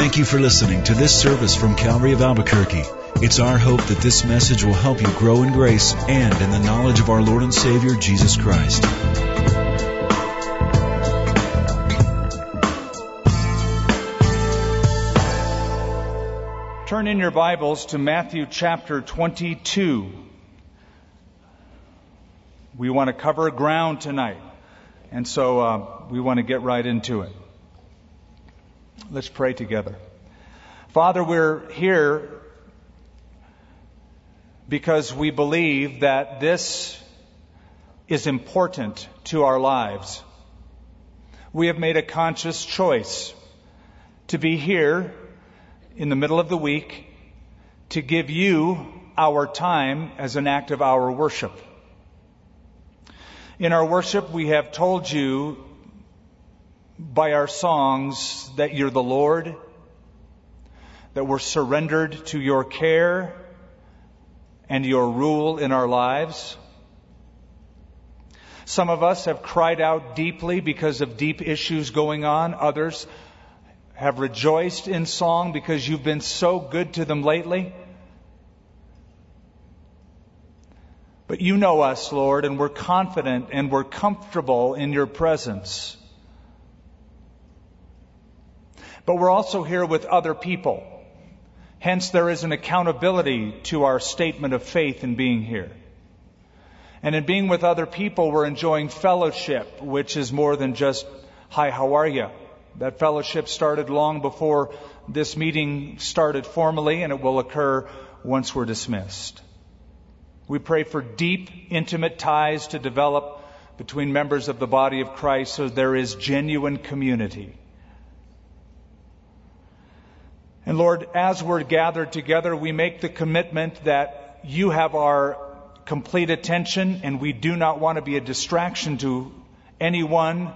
Thank you for listening to this service from Calvary of Albuquerque. It's our hope that this message will help you grow in grace and in the knowledge of our Lord and Savior, Jesus Christ. Turn in your Bibles to Matthew chapter 22. We want to cover ground tonight, and so uh, we want to get right into it. Let's pray together. Father, we're here because we believe that this is important to our lives. We have made a conscious choice to be here in the middle of the week to give you our time as an act of our worship. In our worship, we have told you by our songs that you're the Lord, that we're surrendered to your care and your rule in our lives. Some of us have cried out deeply because of deep issues going on. Others have rejoiced in song because you've been so good to them lately. But you know us, Lord, and we're confident and we're comfortable in your presence. But we're also here with other people. Hence, there is an accountability to our statement of faith in being here. And in being with other people, we're enjoying fellowship, which is more than just, hi, how are you? That fellowship started long before this meeting started formally, and it will occur once we're dismissed. We pray for deep, intimate ties to develop between members of the body of Christ so there is genuine community. And Lord, as we're gathered together, we make the commitment that you have our complete attention and we do not want to be a distraction to anyone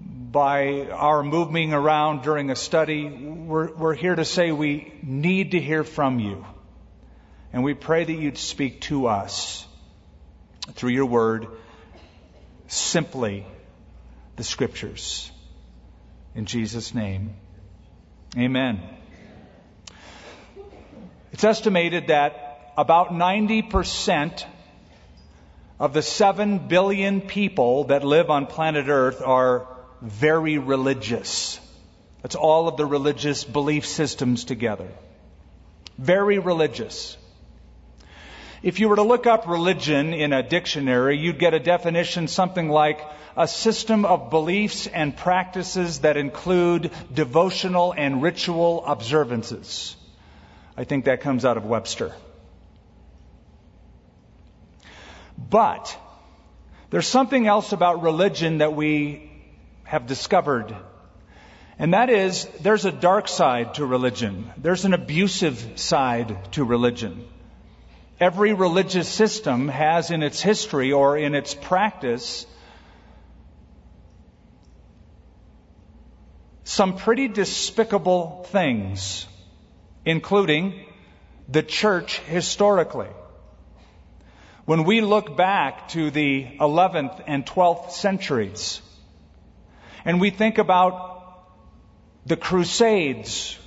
by our moving around during a study. We're, we're here to say we need to hear from you. And we pray that you'd speak to us through your word, simply the scriptures. In Jesus' name, amen. It's estimated that about 90% of the 7 billion people that live on planet Earth are very religious. That's all of the religious belief systems together. Very religious. If you were to look up religion in a dictionary, you'd get a definition something like a system of beliefs and practices that include devotional and ritual observances. I think that comes out of Webster. But there's something else about religion that we have discovered. And that is, there's a dark side to religion. There's an abusive side to religion. Every religious system has in its history or in its practice some pretty despicable things including the church historically. When we look back to the 11th and 12th centuries, and we think about the Crusades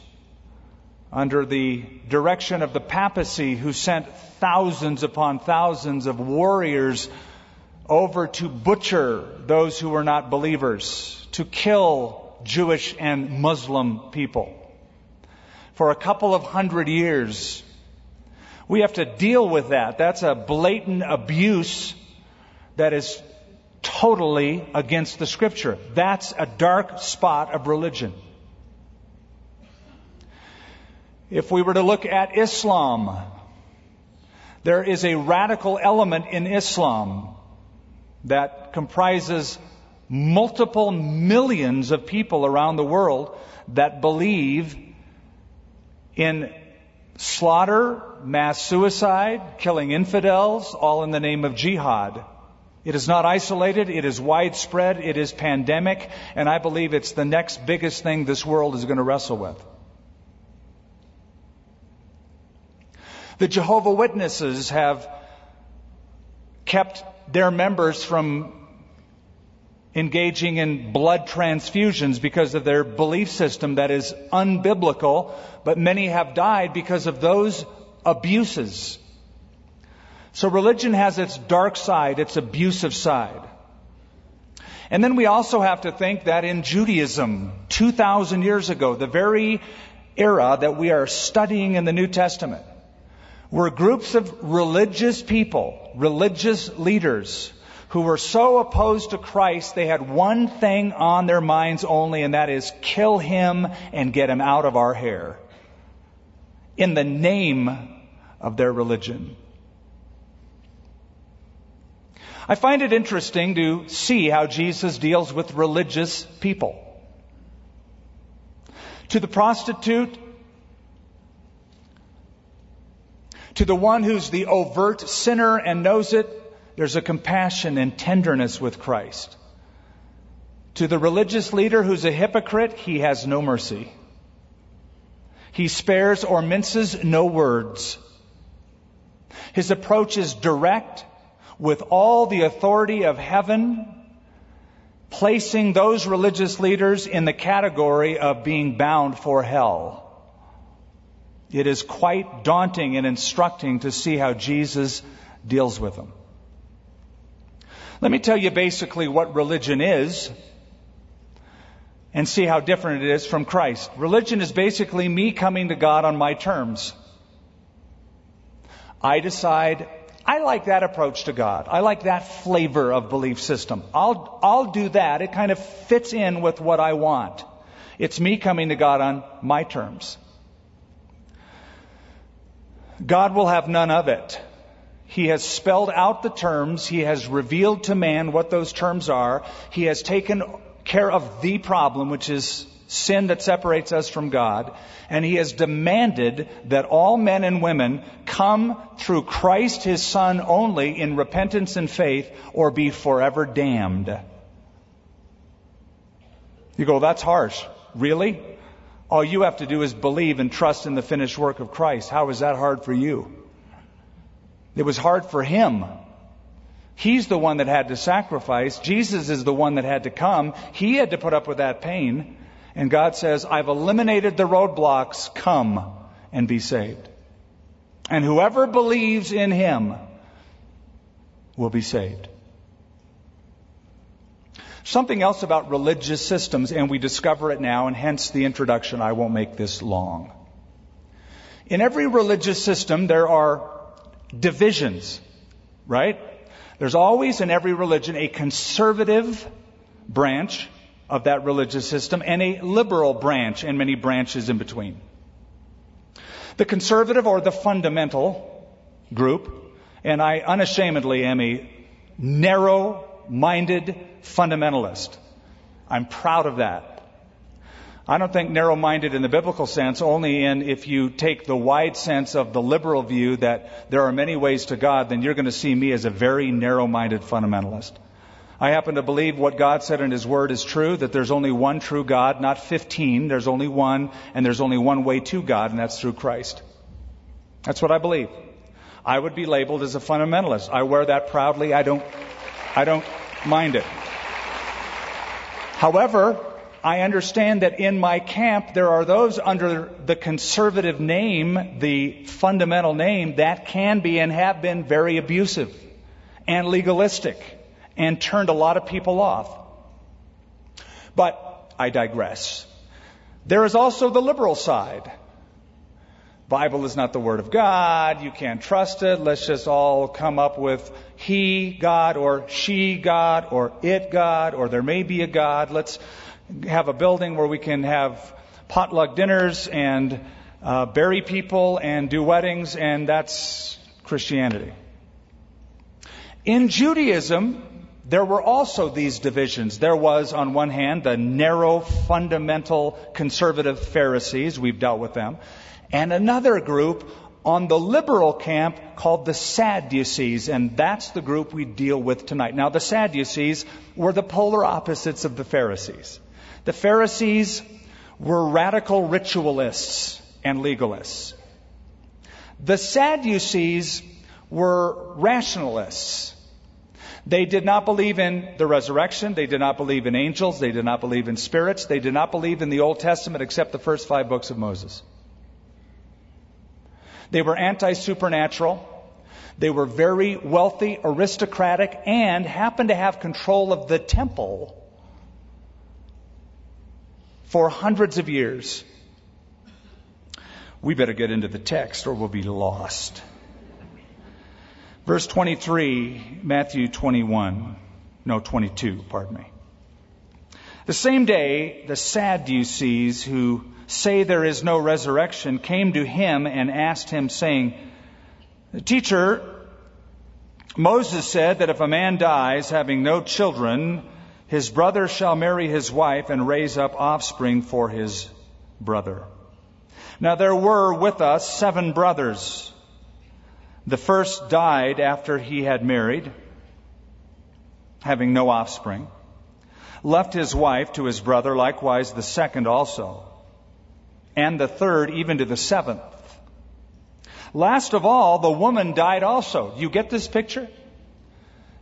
under the direction of the papacy who sent thousands upon thousands of warriors over to butcher those who were not believers, to kill Jewish and Muslim people for a couple of hundred years. We have to deal with that. That's a blatant abuse that is totally against the scripture. That's a dark spot of religion. If we were to look at Islam, there is a radical element in Islam that comprises multiple millions of people around the world that believe in slaughter, mass suicide, killing infidels, all in the name of jihad. It is not isolated, it is widespread, it is pandemic, and I believe it's the next biggest thing this world is going to wrestle with. The Jehovah Witnesses have kept their members from engaging in blood transfusions because of their belief system that is unbiblical, but many have died because of those abuses. So religion has its dark side, its abusive side. And then we also have to think that in Judaism, 2,000 years ago, the very era that we are studying in the New Testament, were groups of religious people, religious leaders, who were so opposed to Christ, they had one thing on their minds only, and that is kill him and get him out of our hair. In the name of their religion. I find it interesting to see how Jesus deals with religious people. To the prostitute, to the one who's the overt sinner and knows it, there's a compassion and tenderness with Christ. To the religious leader who's a hypocrite, he has no mercy. He spares or minces no words. His approach is direct with all the authority of heaven, placing those religious leaders in the category of being bound for hell. It is quite daunting and instructing to see how Jesus deals with them. Let me tell you basically what religion is and see how different it is from Christ. Religion is basically me coming to God on my terms. I decide I like that approach to God. I like that flavor of belief system. I'll, I'll do that. It kind of fits in with what I want. It's me coming to God on my terms. God will have none of it. He has spelled out the terms. He has revealed to man what those terms are. He has taken care of the problem, which is sin that separates us from God, and he has demanded that all men and women come through Christ his Son only in repentance and faith or be forever damned. You go, that's harsh. Really? All you have to do is believe and trust in the finished work of Christ. How is that hard for you? It was hard for him. He's the one that had to sacrifice. Jesus is the one that had to come. He had to put up with that pain. And God says, I've eliminated the roadblocks. Come and be saved. And whoever believes in him will be saved. Something else about religious systems, and we discover it now, and hence the introduction. I won't make this long. In every religious system, there are divisions, right? There's always in every religion a conservative branch of that religious system and a liberal branch and many branches in between. The conservative or the fundamental group, and I unashamedly am a narrow minded fundamentalist. I'm proud of that. I don't think narrow minded in the biblical sense, only in if you take the wide sense of the liberal view that there are many ways to God, then you're going to see me as a very narrow minded fundamentalist. I happen to believe what God said in His Word is true, that there's only one true God, not 15. There's only one, and there's only one way to God, and that's through Christ. That's what I believe. I would be labeled as a fundamentalist. I wear that proudly. I don't, I don't mind it. However, I understand that in my camp there are those under the conservative name, the fundamental name, that can be and have been very abusive and legalistic and turned a lot of people off. But I digress. There is also the liberal side. Bible is not the Word of God. You can't trust it. Let's just all come up with He God or She God or It God or there may be a God. Let's have a building where we can have potluck dinners and uh, bury people and do weddings, and that's Christianity. In Judaism, there were also these divisions. There was, on one hand, the narrow, fundamental, conservative Pharisees. We've dealt with them. And another group on the liberal camp called the Sadducees, and that's the group we deal with tonight. Now, the Sadducees were the polar opposites of the Pharisees. The Pharisees were radical ritualists and legalists. The Sadducees were rationalists They did not believe in the resurrection. They did not believe in angels. They did not believe in spirits. They did not believe in the Old Testament except the first five books of Moses. They were anti supernatural. They were very wealthy, aristocratic, and happened to have control of the temple for hundreds of years. We better get into the text or we'll be lost. Verse 23, Matthew 21. No, 22, pardon me. The same day, the Sadducees who say there is no resurrection came to him and asked him, saying, Teacher, Moses said that if a man dies having no children, his brother shall marry his wife and raise up offspring for his brother. Now there were with us seven brothers. The first died after he had married, having no offspring, left his wife to his brother, likewise the second also, and the third even to the seventh. Last of all, the woman died also. You get this picture?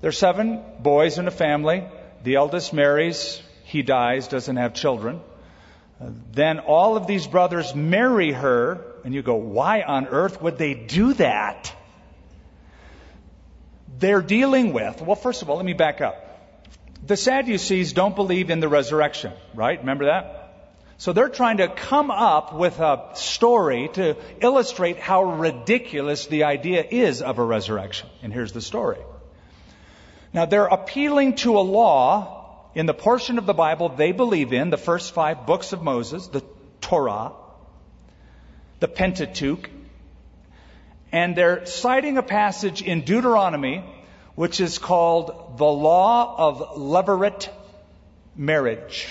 There's seven boys in a family. The eldest marries, he dies, doesn't have children. Then all of these brothers marry her, and you go, why on earth would they do that? they're dealing with, well, first of all, let me back up. The Sadducees don't believe in the resurrection, right? Remember that? So they're trying to come up with a story to illustrate how ridiculous the idea is of a resurrection. And here's the story. Now they're appealing to a law in the portion of the Bible they believe in, the first five books of Moses, the Torah, the Pentateuch, and they're citing a passage in Deuteronomy which is called the law of levirate marriage.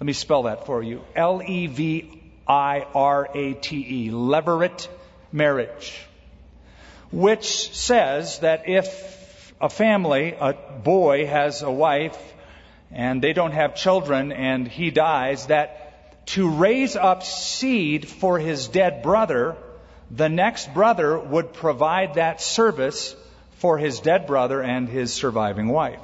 Let me spell that for you. L E V I R A T E, levirate marriage. Which says that if a family, a boy has a wife and they don't have children and he dies, that to raise up seed for his dead brother, the next brother would provide that service for his dead brother and his surviving wife.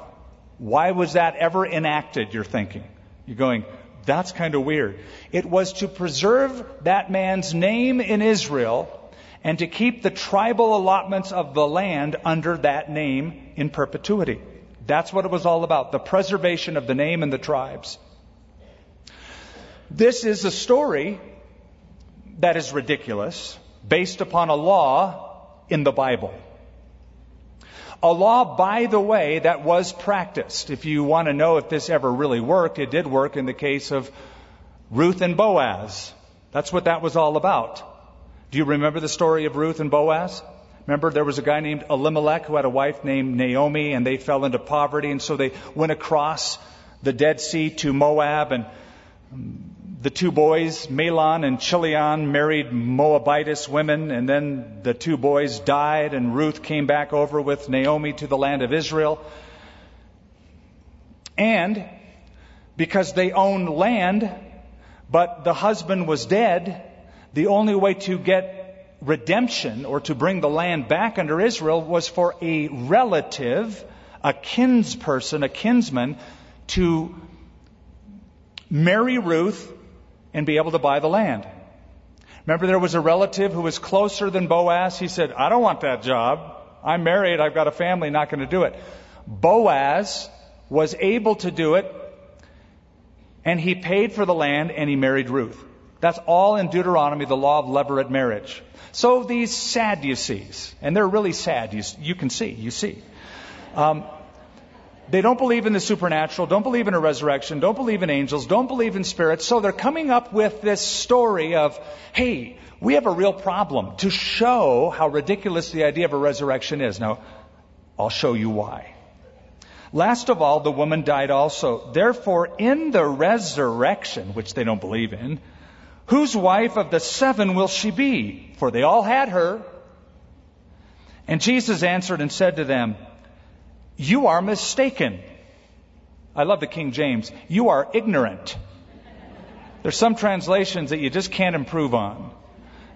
Why was that ever enacted, you're thinking? You're going, that's kind of weird. It was to preserve that man's name in Israel and to keep the tribal allotments of the land under that name in perpetuity. That's what it was all about, the preservation of the name and the tribes. This is a story that is ridiculous based upon a law in the Bible. A law, by the way, that was practiced. If you want to know if this ever really worked, it did work in the case of Ruth and Boaz. That's what that was all about. Do you remember the story of Ruth and Boaz? Remember, there was a guy named Elimelech who had a wife named Naomi, and they fell into poverty, and so they went across the Dead Sea to Moab, and the two boys, Mahlon and Chilion, married Moabitess women, and then the two boys died, and Ruth came back over with Naomi to the land of Israel. And because they owned land, but the husband was dead, the only way to get redemption or to bring the land back under Israel was for a relative, a kinsperson, a kinsman, to marry Ruth and be able to buy the land. Remember, there was a relative who was closer than Boaz. He said, I don't want that job. I'm married. I've got a family. Not going to do it. Boaz was able to do it, and he paid for the land and he married Ruth. That's all in Deuteronomy, the law of levirate marriage. So these Sadducees, and they're really sad. You, you can see, you see. Um, they don't believe in the supernatural, don't believe in a resurrection, don't believe in angels, don't believe in spirits. So they're coming up with this story of, hey, we have a real problem to show how ridiculous the idea of a resurrection is. Now, I'll show you why. Last of all, the woman died also. Therefore, in the resurrection, which they don't believe in, whose wife of the seven will she be? For they all had her. And Jesus answered and said to them, you are mistaken. I love the King James. You are ignorant. There's some translations that you just can't improve on.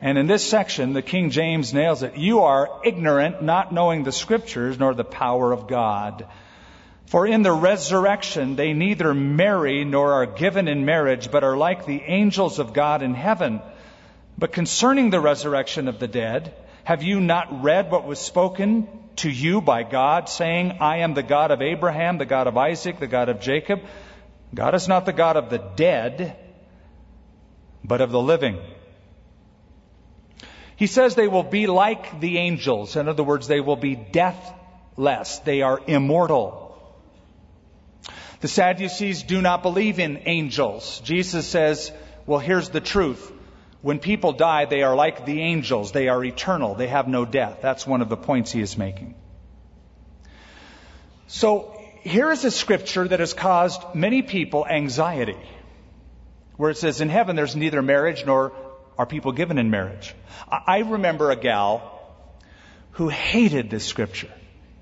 And in this section, the King James nails it. You are ignorant, not knowing the scriptures nor the power of God. For in the resurrection they neither marry nor are given in marriage, but are like the angels of God in heaven. But concerning the resurrection of the dead, have you not read what was spoken to you by God, saying, I am the God of Abraham, the God of Isaac, the God of Jacob? God is not the God of the dead, but of the living. He says they will be like the angels. In other words, they will be deathless. They are immortal. The Sadducees do not believe in angels. Jesus says, well, here's the truth. When people die, they are like the angels. They are eternal. They have no death. That's one of the points he is making. So here is a scripture that has caused many people anxiety, where it says, in heaven there's neither marriage nor are people given in marriage. I remember a gal who hated this scripture.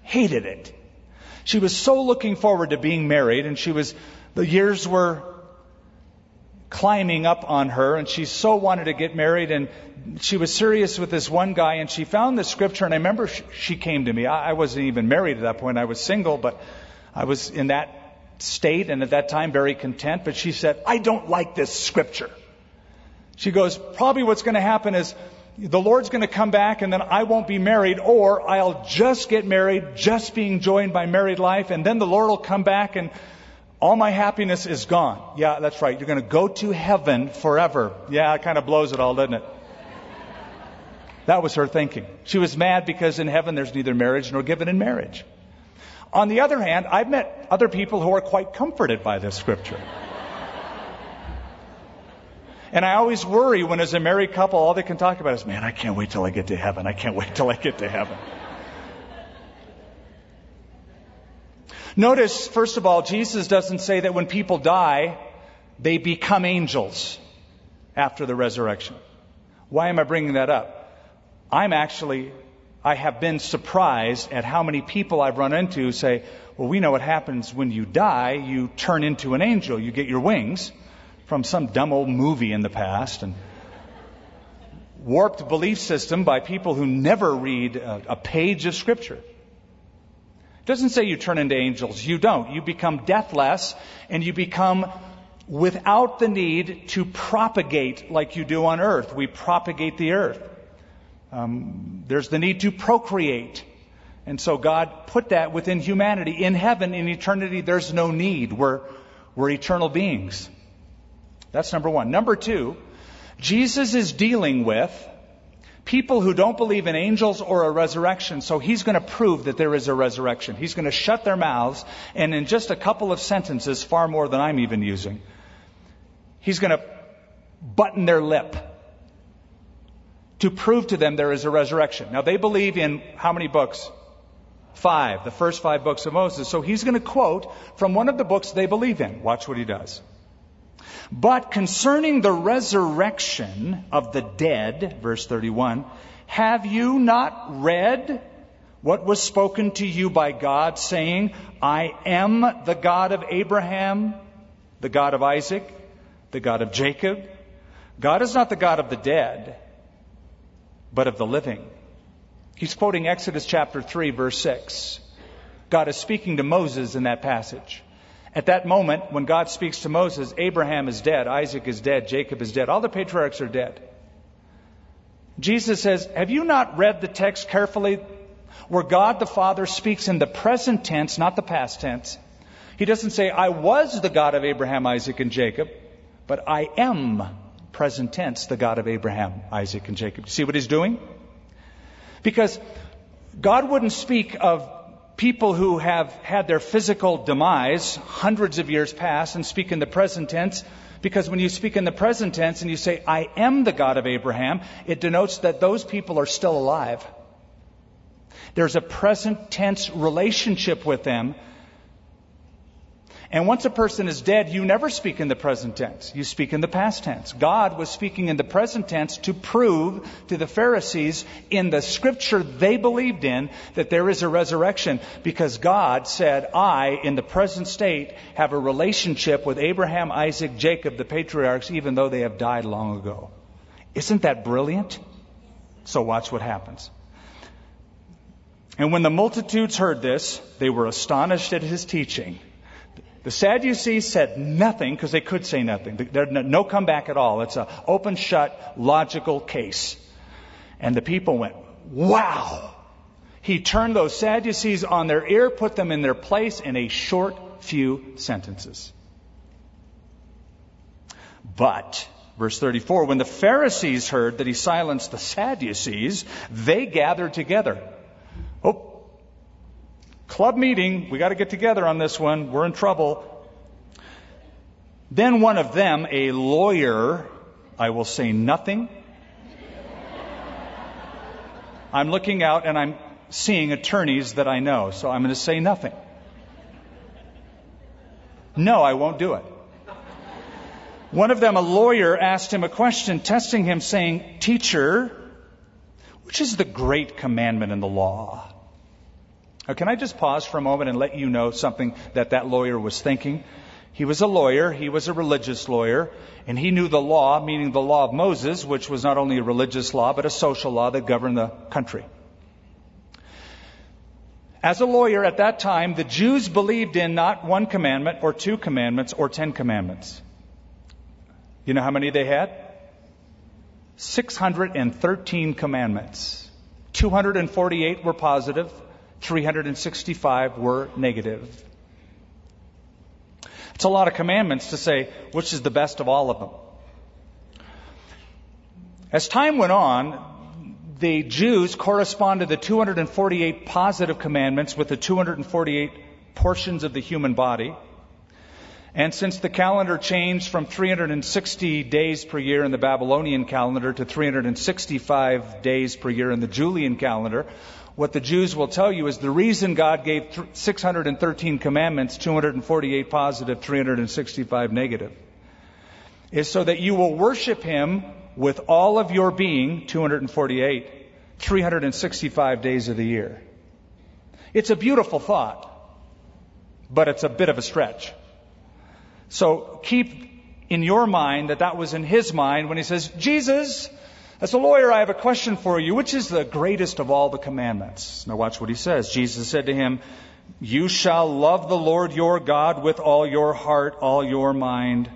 Hated it. She was so looking forward to being married and she was, the years were climbing up on her and she so wanted to get married and she was serious with this one guy and she found the scripture and I remember she came to me. I wasn't even married at that point. I was single, but I was in that state and at that time very content. But she said, I don't like this scripture. She goes, probably what's going to happen is the Lord's going to come back and then I won't be married or I'll just get married, just being joined by married life and then the Lord will come back and all my happiness is gone. Yeah, that's right. You're going to go to heaven forever. Yeah, it kind of blows it all, doesn't it? That was her thinking. She was mad because in heaven there's neither marriage nor given in marriage. On the other hand, I've met other people who are quite comforted by this scripture. And I always worry when, as a married couple, all they can talk about is, man, I can't wait till I get to heaven. I can't wait till I get to heaven. Notice, first of all, Jesus doesn't say that when people die, they become angels after the resurrection. Why am I bringing that up? I'm actually, I have been surprised at how many people I've run into say, well, we know what happens when you die. You turn into an angel. You get your wings from some dumb old movie in the past and warped belief system by people who never read a, a page of scripture. It doesn't say you turn into angels. You don't. You become deathless and you become without the need to propagate like you do on earth. We propagate the earth. Um, there's the need to procreate. And so God put that within humanity. In heaven, in eternity, there's no need. We're, we're eternal beings. That's number one. Number two, Jesus is dealing with people who don't believe in angels or a resurrection, so he's going to prove that there is a resurrection. He's going to shut their mouths, and in just a couple of sentences, far more than I'm even using, he's going to button their lip to prove to them there is a resurrection. Now, they believe in how many books? Five, the first five books of Moses. So he's going to quote from one of the books they believe in. Watch what he does. But concerning the resurrection of the dead, verse 31, have you not read what was spoken to you by God, saying, I am the God of Abraham, the God of Isaac, the God of Jacob? God is not the God of the dead, but of the living. He's quoting Exodus chapter 3, verse 6. God is speaking to Moses in that passage. At that moment, when God speaks to Moses, Abraham is dead, Isaac is dead, Jacob is dead, all the patriarchs are dead. Jesus says, Have you not read the text carefully? Where God the Father speaks in the present tense, not the past tense. He doesn't say, I was the God of Abraham, Isaac, and Jacob, but I am, present tense, the God of Abraham, Isaac, and Jacob. You See what he's doing? Because God wouldn't speak of people who have had their physical demise hundreds of years past and speak in the present tense, because when you speak in the present tense and you say, I am the God of Abraham, it denotes that those people are still alive. There's a present tense relationship with them and once a person is dead, you never speak in the present tense. You speak in the past tense. God was speaking in the present tense to prove to the Pharisees in the scripture they believed in that there is a resurrection because God said, I, in the present state, have a relationship with Abraham, Isaac, Jacob, the patriarchs, even though they have died long ago. Isn't that brilliant? So watch what happens. And when the multitudes heard this, they were astonished at his teaching. The Sadducees said nothing because they could say nothing. There's no comeback at all. It's an open shut, logical case. And the people went, wow. He turned those Sadducees on their ear, put them in their place in a short few sentences. But, verse 34, when the Pharisees heard that he silenced the Sadducees, they gathered together. Club meeting. We got to get together on this one. We're in trouble. Then one of them, a lawyer, I will say nothing. I'm looking out and I'm seeing attorneys that I know, so I'm going to say nothing. No, I won't do it. One of them, a lawyer, asked him a question, testing him, saying, Teacher, which is the great commandment in the law? Now, can I just pause for a moment and let you know something that that lawyer was thinking? He was a lawyer, he was a religious lawyer, and he knew the law, meaning the law of Moses, which was not only a religious law, but a social law that governed the country. As a lawyer at that time, the Jews believed in not one commandment or two commandments or ten commandments. You know how many they had? 613 commandments. 248 were positive, 365 were negative. It's a lot of commandments to say which is the best of all of them. As time went on, the Jews corresponded the 248 positive commandments with the 248 portions of the human body. And since the calendar changed from 360 days per year in the Babylonian calendar to 365 days per year in the Julian calendar, what the Jews will tell you is the reason God gave 613 commandments, 248 positive, 365 negative, is so that you will worship Him with all of your being, 248, 365 days of the year. It's a beautiful thought, but it's a bit of a stretch. So keep in your mind that that was in His mind when He says, Jesus, as a lawyer, I have a question for you. Which is the greatest of all the commandments? Now watch what he says. Jesus said to him, You shall love the Lord your God with all your heart, all your mind,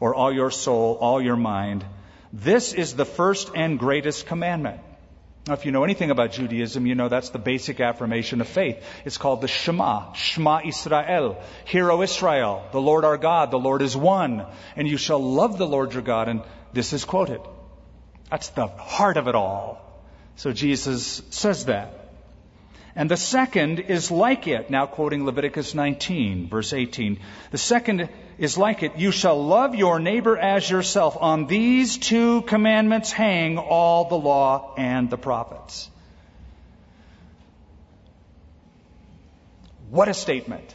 or all your soul, all your mind. This is the first and greatest commandment. Now, if you know anything about Judaism, you know that's the basic affirmation of faith. It's called the Shema, Shema Israel. Hear, O Israel, the Lord our God, the Lord is one, and you shall love the Lord your God. And this is quoted. That's the heart of it all. So Jesus says that. And the second is like it. Now quoting Leviticus 19, verse 18. The second is like it. You shall love your neighbor as yourself. On these two commandments hang all the law and the prophets. What a statement.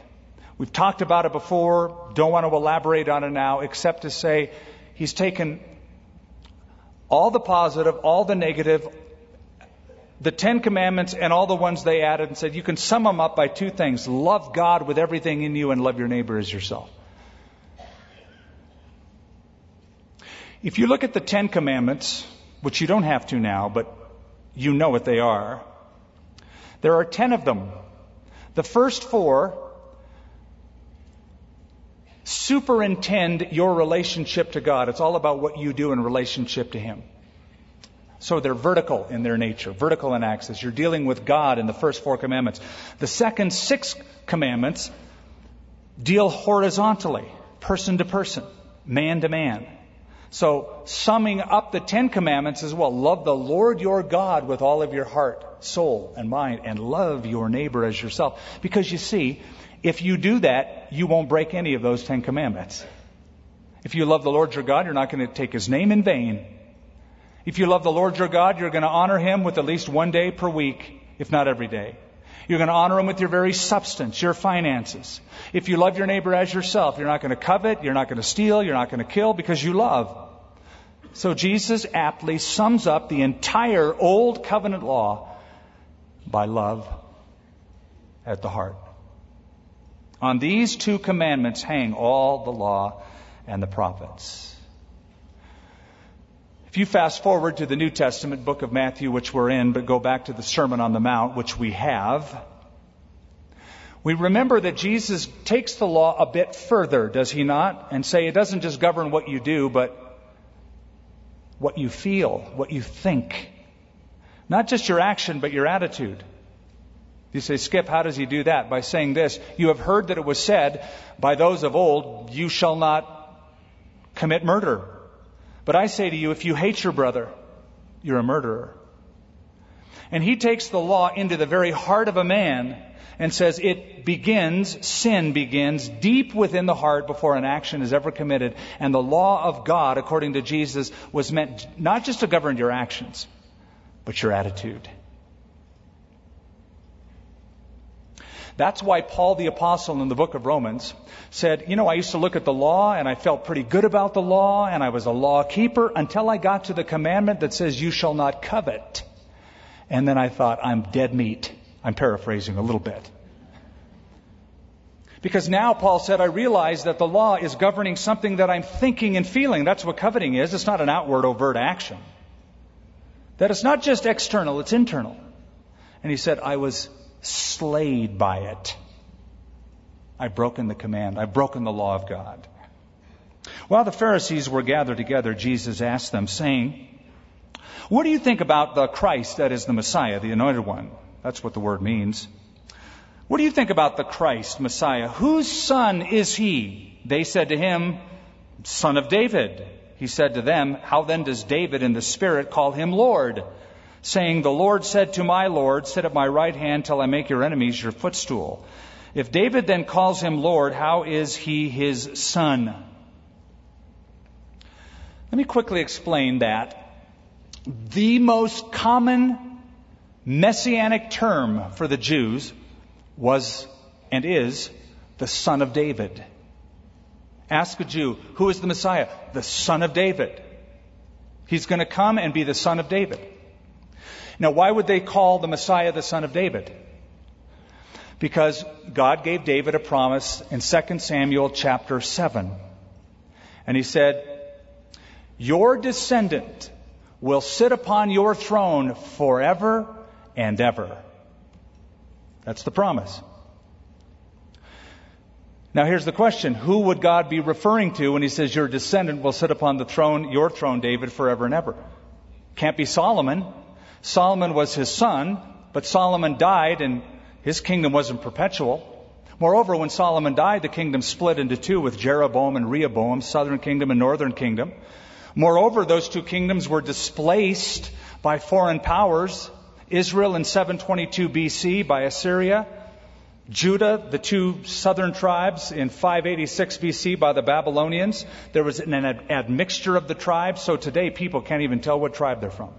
We've talked about it before. Don't want to elaborate on it now, except to say he's taken all the positive, all the negative, the Ten Commandments, and all the ones they added and said you can sum them up by two things love God with everything in you and love your neighbor as yourself. If you look at the Ten Commandments, which you don't have to now, but you know what they are, there are ten of them. The first four superintend your relationship to God. It's all about what you do in relationship to Him. So they're vertical in their nature, vertical in access. You're dealing with God in the first four commandments. The second six commandments deal horizontally, person to person, man to man. So summing up the Ten Commandments as well, love the Lord your God with all of your heart, soul, and mind, and love your neighbor as yourself. Because you see, if you do that, you won't break any of those Ten Commandments. If you love the Lord your God, you're not going to take his name in vain. If you love the Lord your God, you're going to honor him with at least one day per week, if not every day. You're going to honor him with your very substance, your finances. If you love your neighbor as yourself, you're not going to covet, you're not going to steal, you're not going to kill because you love. So Jesus aptly sums up the entire old covenant law by love at the heart. On these two commandments hang all the law and the prophets. If you fast forward to the New Testament book of Matthew, which we're in, but go back to the Sermon on the Mount, which we have, we remember that Jesus takes the law a bit further, does he not? And say it doesn't just govern what you do, but what you feel, what you think. Not just your action, but your attitude. You say, Skip, how does he do that? By saying this, you have heard that it was said by those of old, you shall not commit murder. But I say to you, if you hate your brother, you're a murderer. And he takes the law into the very heart of a man and says it begins, sin begins deep within the heart before an action is ever committed. And the law of God, according to Jesus, was meant not just to govern your actions, but your attitude. That's why Paul the Apostle in the book of Romans said, You know, I used to look at the law and I felt pretty good about the law and I was a law keeper until I got to the commandment that says, You shall not covet. And then I thought, I'm dead meat. I'm paraphrasing a little bit. Because now, Paul said, I realize that the law is governing something that I'm thinking and feeling. That's what coveting is. It's not an outward, overt action. That it's not just external, it's internal. And he said, I was slayed by it. I've broken the command. I've broken the law of God. While the Pharisees were gathered together, Jesus asked them, saying, What do you think about the Christ that is the Messiah, the anointed one? That's what the word means. What do you think about the Christ, Messiah? Whose son is he? They said to him, Son of David. He said to them, How then does David in the Spirit call him Lord? Saying, The Lord said to my Lord, Sit at my right hand till I make your enemies your footstool. If David then calls him Lord, how is he his son? Let me quickly explain that. The most common messianic term for the Jews was and is the son of David. Ask a Jew, who is the Messiah? The son of David. He's going to come and be the son of David. Now, why would they call the Messiah the son of David? Because God gave David a promise in 2 Samuel chapter 7. And he said, Your descendant will sit upon your throne forever and ever. That's the promise. Now here's the question. Who would God be referring to when he says your descendant will sit upon the throne, your throne, David, forever and ever? Can't be Solomon. Solomon was his son, but Solomon died and his kingdom wasn't perpetual. Moreover, when Solomon died, the kingdom split into two with Jeroboam and Rehoboam, southern kingdom and northern kingdom. Moreover, those two kingdoms were displaced by foreign powers. Israel in 722 BC by Assyria. Judah, the two southern tribes, in 586 BC by the Babylonians. There was an admixture of the tribes, so today people can't even tell what tribe they're from.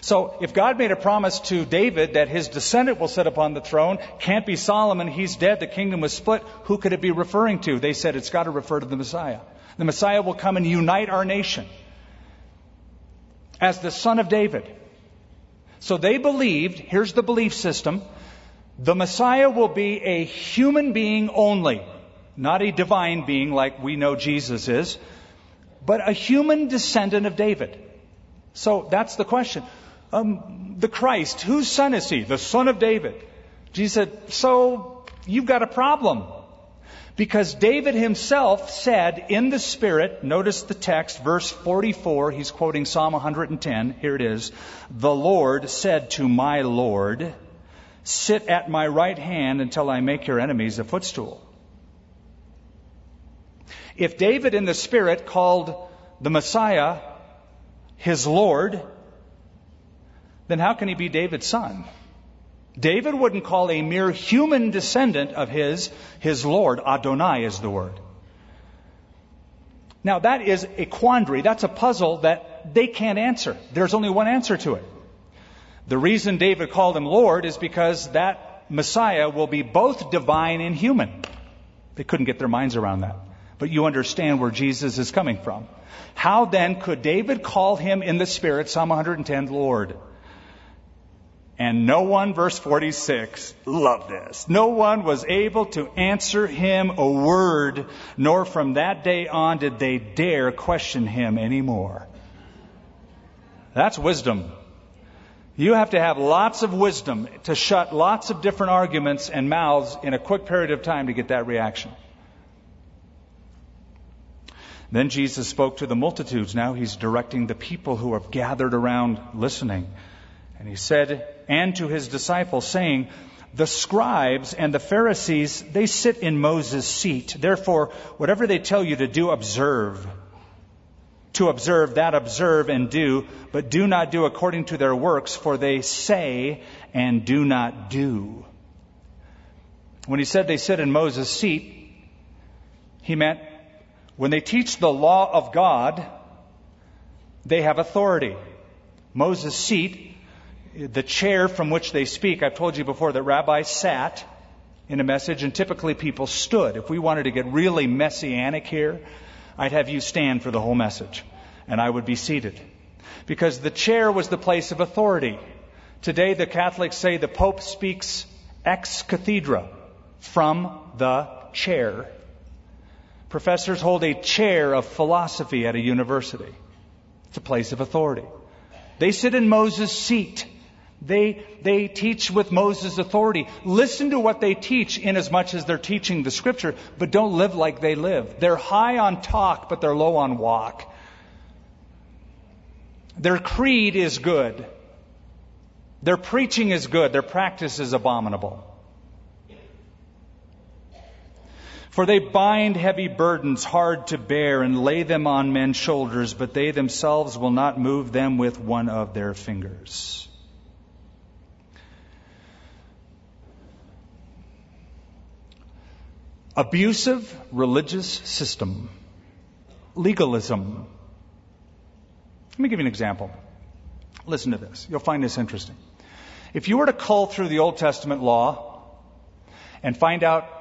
So if God made a promise to David that his descendant will sit upon the throne, can't be Solomon, he's dead, the kingdom was split, who could it be referring to? They said it's got to refer to the Messiah. The Messiah will come and unite our nation as the son of David. So they believed, here's the belief system, the Messiah will be a human being only, not a divine being like we know Jesus is, but a human descendant of David. So that's the question um, the Christ, whose son is he? The son of David. Jesus said, So you've got a problem. Because David himself said in the Spirit, notice the text, verse 44, he's quoting Psalm 110. Here it is. The Lord said to my Lord, Sit at my right hand until I make your enemies a footstool. If David in the Spirit called the Messiah his Lord, then how can he be David's son? David wouldn't call a mere human descendant of his his Lord. Adonai is the word. Now that is a quandary. That's a puzzle that they can't answer. There's only one answer to it. The reason David called him Lord is because that Messiah will be both divine and human. They couldn't get their minds around that. But you understand where Jesus is coming from. How then could David call him in the Spirit, Psalm 110, Lord? And no one, verse 46, love this. No one was able to answer him a word, nor from that day on did they dare question him anymore. That's wisdom. You have to have lots of wisdom to shut lots of different arguments and mouths in a quick period of time to get that reaction. Then Jesus spoke to the multitudes. Now he's directing the people who have gathered around listening. And he said, and to his disciples, saying, The scribes and the Pharisees, they sit in Moses' seat. Therefore, whatever they tell you to do, observe. To observe, that observe and do, but do not do according to their works, for they say and do not do. When he said they sit in Moses' seat, he meant when they teach the law of God, they have authority. Moses' seat the chair from which they speak, I've told you before that rabbis sat in a message and typically people stood. If we wanted to get really messianic here, I'd have you stand for the whole message and I would be seated. Because the chair was the place of authority. Today the Catholics say the Pope speaks ex cathedra, from the chair. Professors hold a chair of philosophy at a university. It's a place of authority. They sit in Moses' seat. They, they teach with Moses' authority. Listen to what they teach in as much as they're teaching the scripture, but don't live like they live. They're high on talk, but they're low on walk. Their creed is good. Their preaching is good. Their practice is abominable. For they bind heavy burdens hard to bear and lay them on men's shoulders, but they themselves will not move them with one of their fingers. Abusive religious system. Legalism. Let me give you an example. Listen to this. You'll find this interesting. If you were to cull through the Old Testament law and find out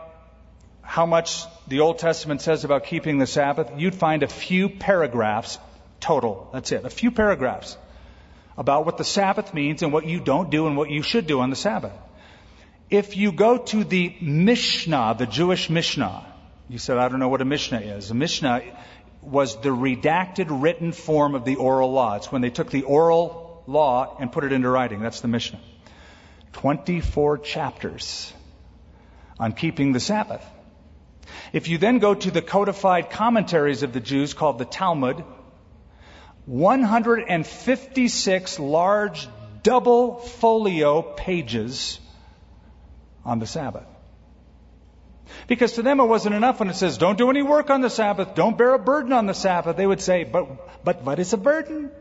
how much the Old Testament says about keeping the Sabbath, you'd find a few paragraphs total. That's it. A few paragraphs about what the Sabbath means and what you don't do and what you should do on the Sabbath. If you go to the Mishnah, the Jewish Mishnah, you said, I don't know what a Mishnah is. A Mishnah was the redacted written form of the oral law. It's when they took the oral law and put it into writing. That's the Mishnah. 24 chapters on keeping the Sabbath. If you then go to the codified commentaries of the Jews called the Talmud, 156 large double folio pages on the Sabbath. Because to them it wasn't enough when it says, don't do any work on the Sabbath, don't bear a burden on the Sabbath. They would say, but, but what is a burden?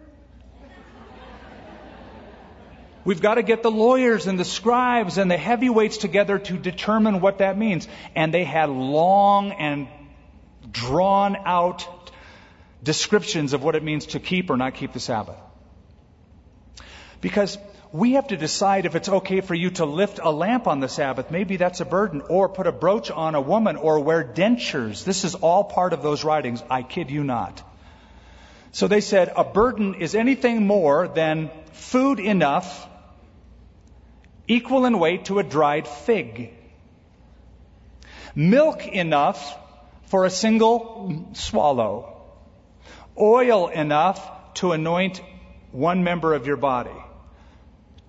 We've got to get the lawyers and the scribes and the heavyweights together to determine what that means. And they had long and drawn out descriptions of what it means to keep or not keep the Sabbath. Because we have to decide if it's okay for you to lift a lamp on the Sabbath. Maybe that's a burden. Or put a brooch on a woman or wear dentures. This is all part of those writings. I kid you not. So they said a burden is anything more than food enough equal in weight to a dried fig. Milk enough for a single swallow. Oil enough to anoint one member of your body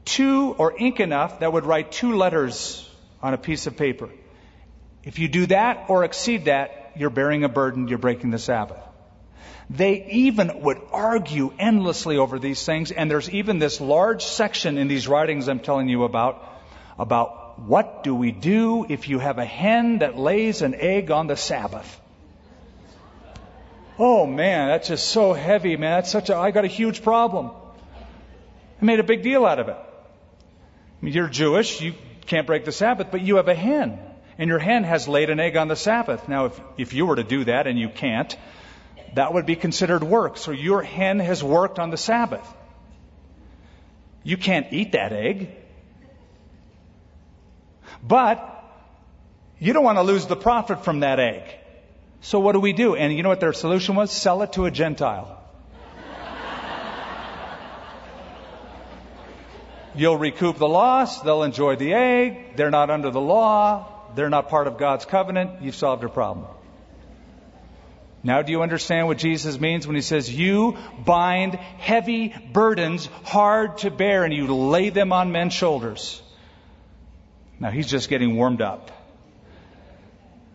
two or ink enough that would write two letters on a piece of paper. If you do that or exceed that, you're bearing a burden, you're breaking the Sabbath. They even would argue endlessly over these things, and there's even this large section in these writings I'm telling you about, about what do we do if you have a hen that lays an egg on the Sabbath? Oh man, that's just so heavy, man. That's such a, I got a huge problem. I made a big deal out of it. You're Jewish, you can't break the Sabbath, but you have a hen. And your hen has laid an egg on the Sabbath. Now, if, if you were to do that and you can't, that would be considered work. So your hen has worked on the Sabbath. You can't eat that egg. But you don't want to lose the profit from that egg. So what do we do? And you know what their solution was? Sell it to a Gentile. You'll recoup the loss. They'll enjoy the egg. They're not under the law. They're not part of God's covenant. You've solved your problem. Now, do you understand what Jesus means when he says, You bind heavy burdens hard to bear and you lay them on men's shoulders? Now, he's just getting warmed up.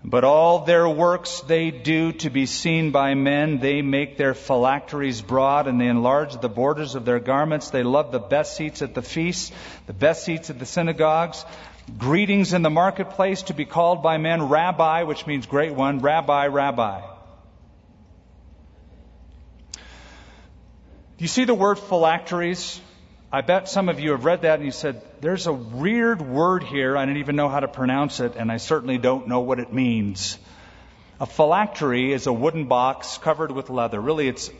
But all their works they do to be seen by men. They make their phylacteries broad and they enlarge the borders of their garments. They love the best seats at the feasts, the best seats at the synagogues, greetings in the marketplace to be called by men rabbi, which means great one, rabbi, rabbi. Do you see the word phylacteries? I bet some of you have read that and you said, there's a weird word here. I don't even know how to pronounce it, and I certainly don't know what it means. A phylactery is a wooden box covered with leather. Really, it's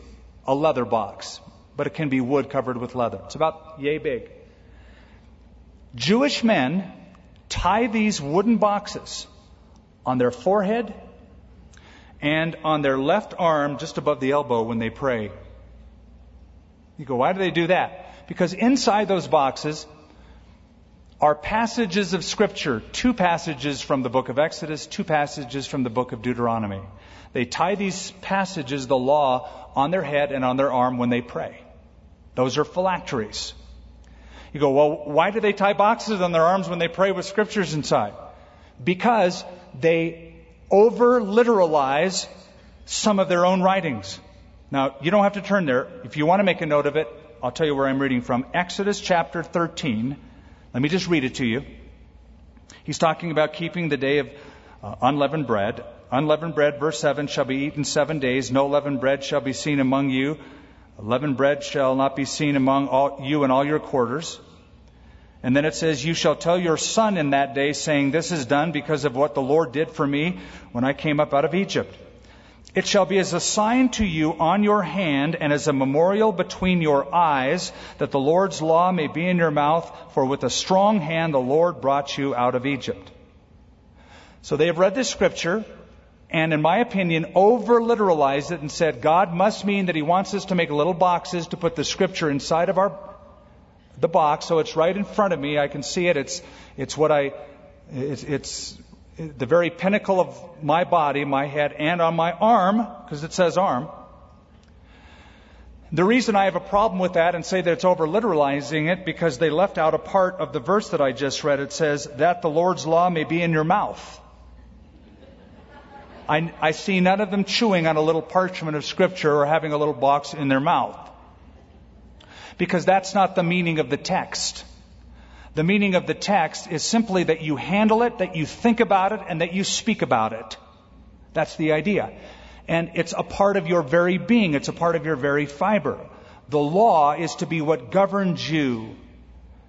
a leather box, but it can be wood covered with leather. It's about yay big. Jewish men tie these wooden boxes on their forehead and on their left arm just above the elbow when they pray. You go, why do they do that? Because inside those boxes are passages of Scripture, two passages from the book of Exodus, two passages from the book of Deuteronomy. They tie these passages, the law, on their head and on their arm when they pray. Those are phylacteries. You go, well, why do they tie boxes on their arms when they pray with scriptures inside? Because they over literalize some of their own writings. Now, you don't have to turn there. If you want to make a note of it, I'll tell you where I'm reading from. Exodus chapter 13. Let me just read it to you. He's talking about keeping the day of uh, unleavened bread. Unleavened bread, verse 7, shall be eaten seven days. No leavened bread shall be seen among you. Leavened bread shall not be seen among all, you in all your quarters. And then it says, You shall tell your son in that day, saying, This is done because of what the Lord did for me when I came up out of Egypt. It shall be as a sign to you on your hand and as a memorial between your eyes that the Lord's law may be in your mouth, for with a strong hand the Lord brought you out of Egypt. So they have read this scripture and, in my opinion, over literalized it and said God must mean that He wants us to make little boxes to put the scripture inside of our the box so it's right in front of me. I can see it. It's it's what I it's, it's the very pinnacle of my body, my head, and on my arm, because it says arm. The reason I have a problem with that and say that it's over literalizing it because they left out a part of the verse that I just read. It says, that the Lord's law may be in your mouth. I, I see none of them chewing on a little parchment of scripture or having a little box in their mouth. Because that's not the meaning of the text. The meaning of the text is simply that you handle it, that you think about it, and that you speak about it. That's the idea. And it's a part of your very being. It's a part of your very fiber. The law is to be what governs you.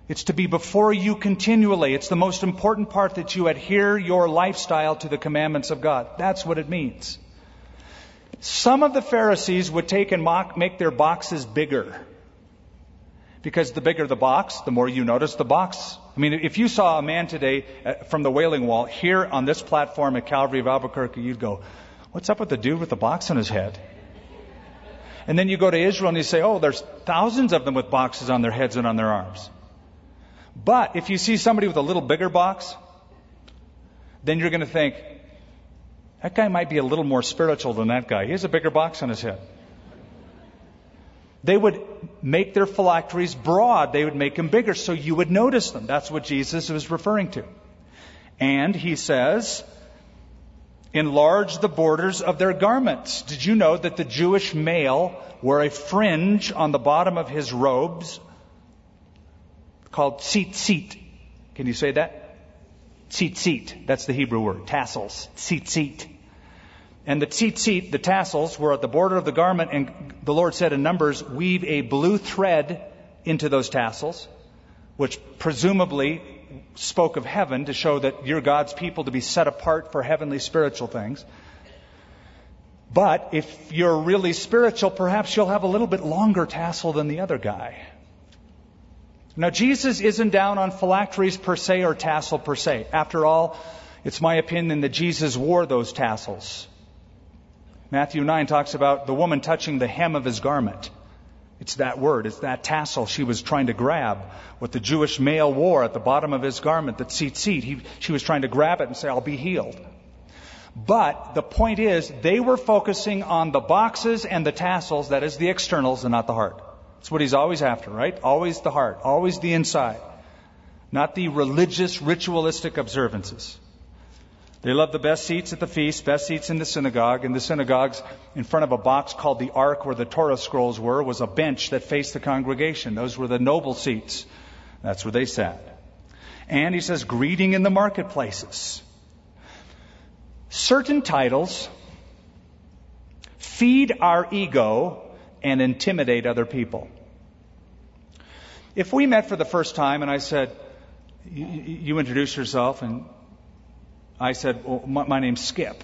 It's to be before you continually. It's the most important part that you adhere your lifestyle to the commandments of God. That's what it means. Some of the Pharisees would take and mock, make their boxes bigger. Because the bigger the box, the more you notice the box. I mean, if you saw a man today uh, from the Wailing Wall here on this platform at Calvary of Albuquerque, you'd go, What's up with the dude with the box on his head? And then you go to Israel and you say, Oh, there's thousands of them with boxes on their heads and on their arms. But if you see somebody with a little bigger box, then you're going to think, that guy might be a little more spiritual than that guy. He has a bigger box on his head. They would make their phylacteries broad. They would make them bigger so you would notice them. That's what Jesus was referring to. And he says, enlarge the borders of their garments. Did you know that the Jewish male wore a fringe on the bottom of his robes called tzitzit? Can you say that? Tzitzit. That's the Hebrew word. Tassels. Tzitzit. And the tzitzit, the tassels, were at the border of the garment, and the Lord said in Numbers, weave a blue thread into those tassels, which presumably spoke of heaven to show that you're God's people to be set apart for heavenly spiritual things. But if you're really spiritual, perhaps you'll have a little bit longer tassel than the other guy. Now, Jesus isn't down on phylacteries per se or tassel per se. After all, it's my opinion that Jesus wore those tassels. Matthew 9 talks about the woman touching the hem of his garment. It's that word, it's that tassel she was trying to grab, what the Jewish male wore at the bottom of his garment, that tzitzit. He, she was trying to grab it and say, I'll be healed. But the point is, they were focusing on the boxes and the tassels, that is the externals and not the heart. That's what he's always after, right? Always the heart, always the inside, not the religious, ritualistic observances. They loved the best seats at the feast, best seats in the synagogue. In the synagogues, in front of a box called the Ark, where the Torah scrolls were, was a bench that faced the congregation. Those were the noble seats. That's where they sat. And he says, greeting in the marketplaces. Certain titles feed our ego and intimidate other people. If we met for the first time and I said, you introduce yourself and I said, well, my, my name's Skip.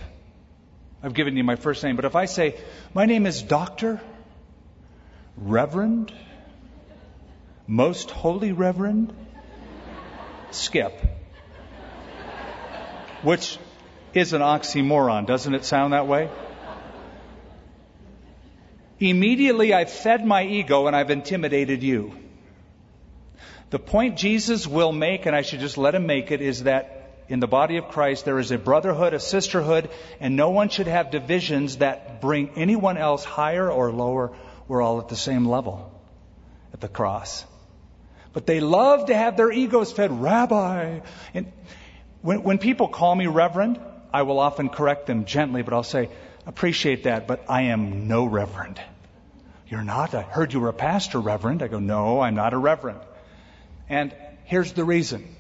I've given you my first name. But if I say, my name is Doctor, Reverend, Most Holy Reverend, Skip, which is an oxymoron, doesn't it sound that way? Immediately I've fed my ego and I've intimidated you. The point Jesus will make, and I should just let him make it, is that in the body of Christ, there is a brotherhood, a sisterhood, and no one should have divisions that bring anyone else higher or lower. We're all at the same level at the cross. But they love to have their egos fed, Rabbi. And when, when people call me Reverend, I will often correct them gently, but I'll say, appreciate that, but I am no Reverend. You're not? I heard you were a pastor, Reverend. I go, no, I'm not a Reverend. And here's the reason.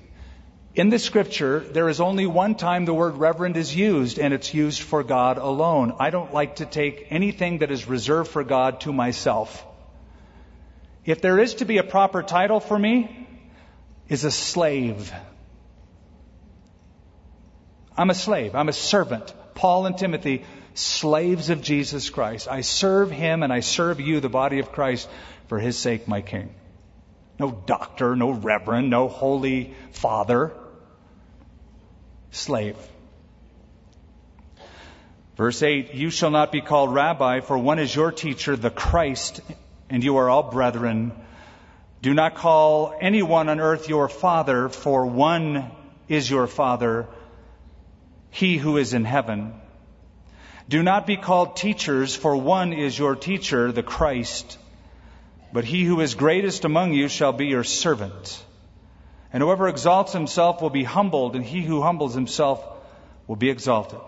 In the scripture, there is only one time the word reverend is used, and it's used for God alone. I don't like to take anything that is reserved for God to myself. If there is to be a proper title for me, is a slave. I'm a slave. I'm a servant. Paul and Timothy, slaves of Jesus Christ. I serve him and I serve you, the body of Christ, for his sake, my king. No doctor, no reverend, no holy father slave. Verse 8, you shall not be called rabbi, for one is your teacher, the Christ, and you are all brethren. Do not call anyone on earth your father, for one is your father, he who is in heaven. Do not be called teachers, for one is your teacher, the Christ. But he who is greatest among you shall be your servant. And whoever exalts himself will be humbled, and he who humbles himself will be exalted.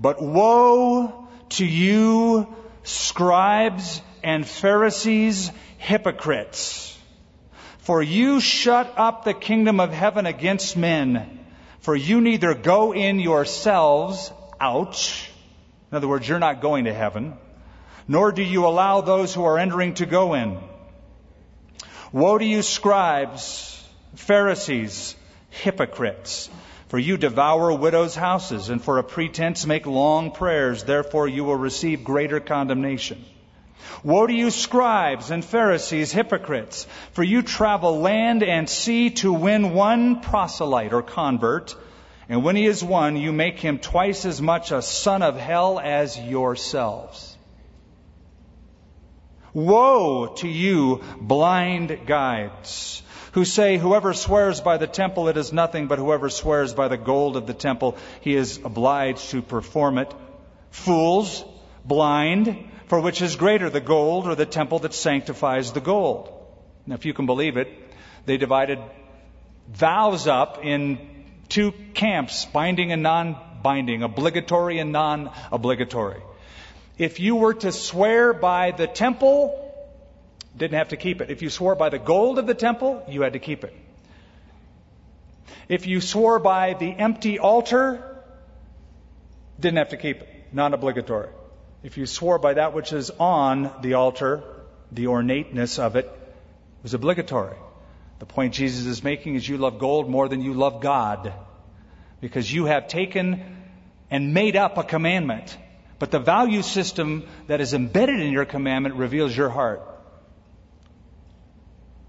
But woe to you, scribes and Pharisees, hypocrites! For you shut up the kingdom of heaven against men, for you neither go in yourselves, ouch. In other words, you're not going to heaven, nor do you allow those who are entering to go in. Woe to you, scribes, Pharisees, hypocrites! For you devour widows' houses, and for a pretense make long prayers, therefore you will receive greater condemnation. Woe to you, scribes and Pharisees, hypocrites! For you travel land and sea to win one proselyte or convert, and when he is won, you make him twice as much a son of hell as yourselves. Woe to you, blind guides, who say, Whoever swears by the temple, it is nothing, but whoever swears by the gold of the temple, he is obliged to perform it. Fools, blind, for which is greater, the gold or the temple that sanctifies the gold? Now, if you can believe it, they divided vows up in two camps, binding and non binding, obligatory and non obligatory. If you were to swear by the temple, didn't have to keep it. If you swore by the gold of the temple, you had to keep it. If you swore by the empty altar, didn't have to keep it. Non obligatory. If you swore by that which is on the altar, the ornateness of it was obligatory. The point Jesus is making is you love gold more than you love God because you have taken and made up a commandment but the value system that is embedded in your commandment reveals your heart.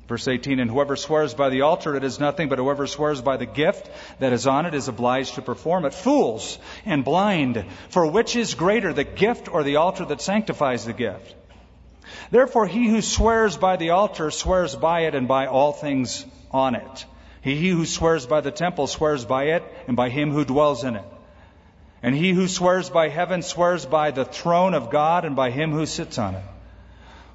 Verse 18, and whoever swears by the altar, it is nothing, but whoever swears by the gift that is on it is obliged to perform it. Fools and blind, for which is greater, the gift or the altar that sanctifies the gift? Therefore, he who swears by the altar swears by it and by all things on it. He who swears by the temple swears by it and by him who dwells in it. And he who swears by heaven swears by the throne of God and by him who sits on it.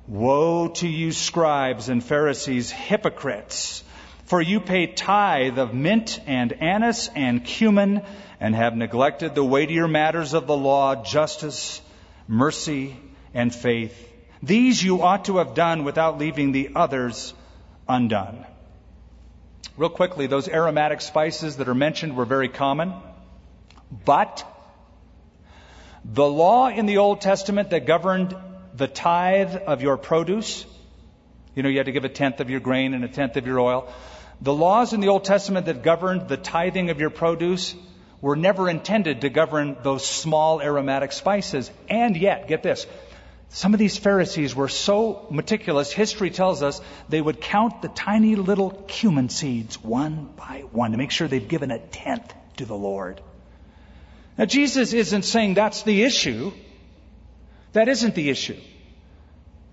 Woe to you, scribes and Pharisees, hypocrites! For you pay tithe of mint and anise and cumin and have neglected the weightier matters of the law, justice, mercy, and faith. These you ought to have done without leaving the others undone. Real quickly, those aromatic spices that are mentioned were very common. But the law in the Old Testament that governed the tithe of your produce, you know, you had to give a tenth of your grain and a tenth of your oil. The laws in the Old Testament that governed the tithing of your produce were never intended to govern those small aromatic spices. And yet, get this, some of these Pharisees were so meticulous, history tells us they would count the tiny little cumin seeds one by one to make sure they've given a tenth to the Lord. Now, Jesus isn't saying that's the issue. That isn't the issue.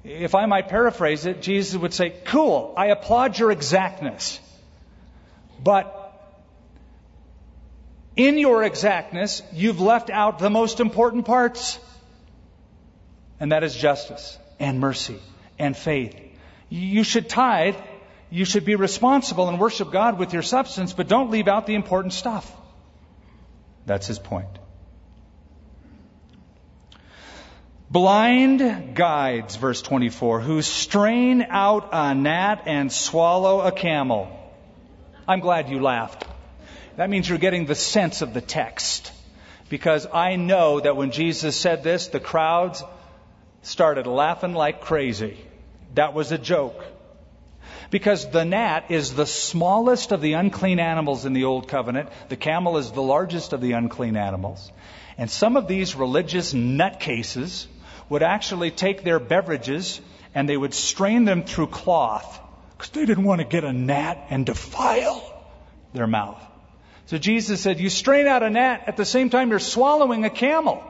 If I might paraphrase it, Jesus would say, Cool, I applaud your exactness. But in your exactness, you've left out the most important parts and that is justice and mercy and faith. You should tithe, you should be responsible and worship God with your substance, but don't leave out the important stuff. That's his point. Blind guides, verse 24, who strain out a gnat and swallow a camel. I'm glad you laughed. That means you're getting the sense of the text. Because I know that when Jesus said this, the crowds started laughing like crazy. That was a joke. Because the gnat is the smallest of the unclean animals in the Old Covenant. The camel is the largest of the unclean animals. And some of these religious nutcases would actually take their beverages and they would strain them through cloth because they didn't want to get a gnat and defile their mouth. So Jesus said, You strain out a gnat at the same time you're swallowing a camel.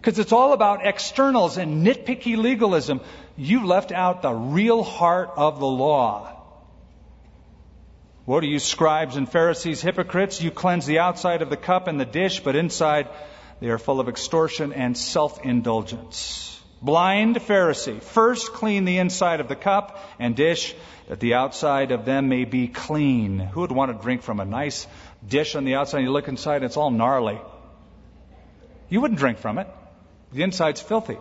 Because it's all about externals and nitpicky legalism. You left out the real heart of the law. What are you, scribes and Pharisees, hypocrites? You cleanse the outside of the cup and the dish, but inside they are full of extortion and self indulgence. Blind Pharisee, first clean the inside of the cup and dish, that the outside of them may be clean. Who would want to drink from a nice dish on the outside? and You look inside, and it's all gnarly. You wouldn't drink from it. The inside's filthy.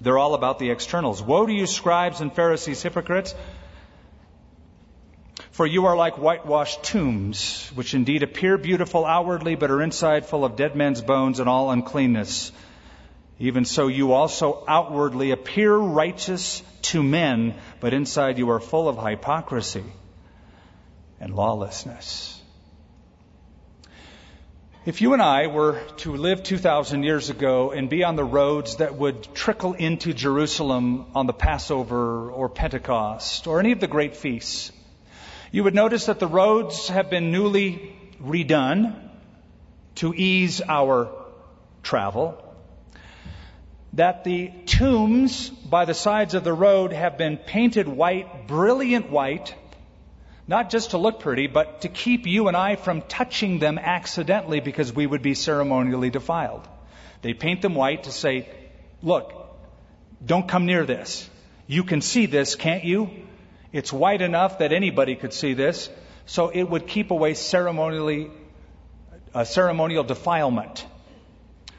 They're all about the externals. Woe to you, scribes and Pharisees, hypocrites! For you are like whitewashed tombs, which indeed appear beautiful outwardly, but are inside full of dead men's bones and all uncleanness. Even so, you also outwardly appear righteous to men, but inside you are full of hypocrisy and lawlessness. If you and I were to live 2,000 years ago and be on the roads that would trickle into Jerusalem on the Passover or Pentecost or any of the great feasts, you would notice that the roads have been newly redone to ease our travel, that the tombs by the sides of the road have been painted white, brilliant white, not just to look pretty, but to keep you and I from touching them accidentally because we would be ceremonially defiled. They paint them white to say, look, don't come near this. You can see this, can't you? It's white enough that anybody could see this. So it would keep away ceremonially, uh, ceremonial defilement.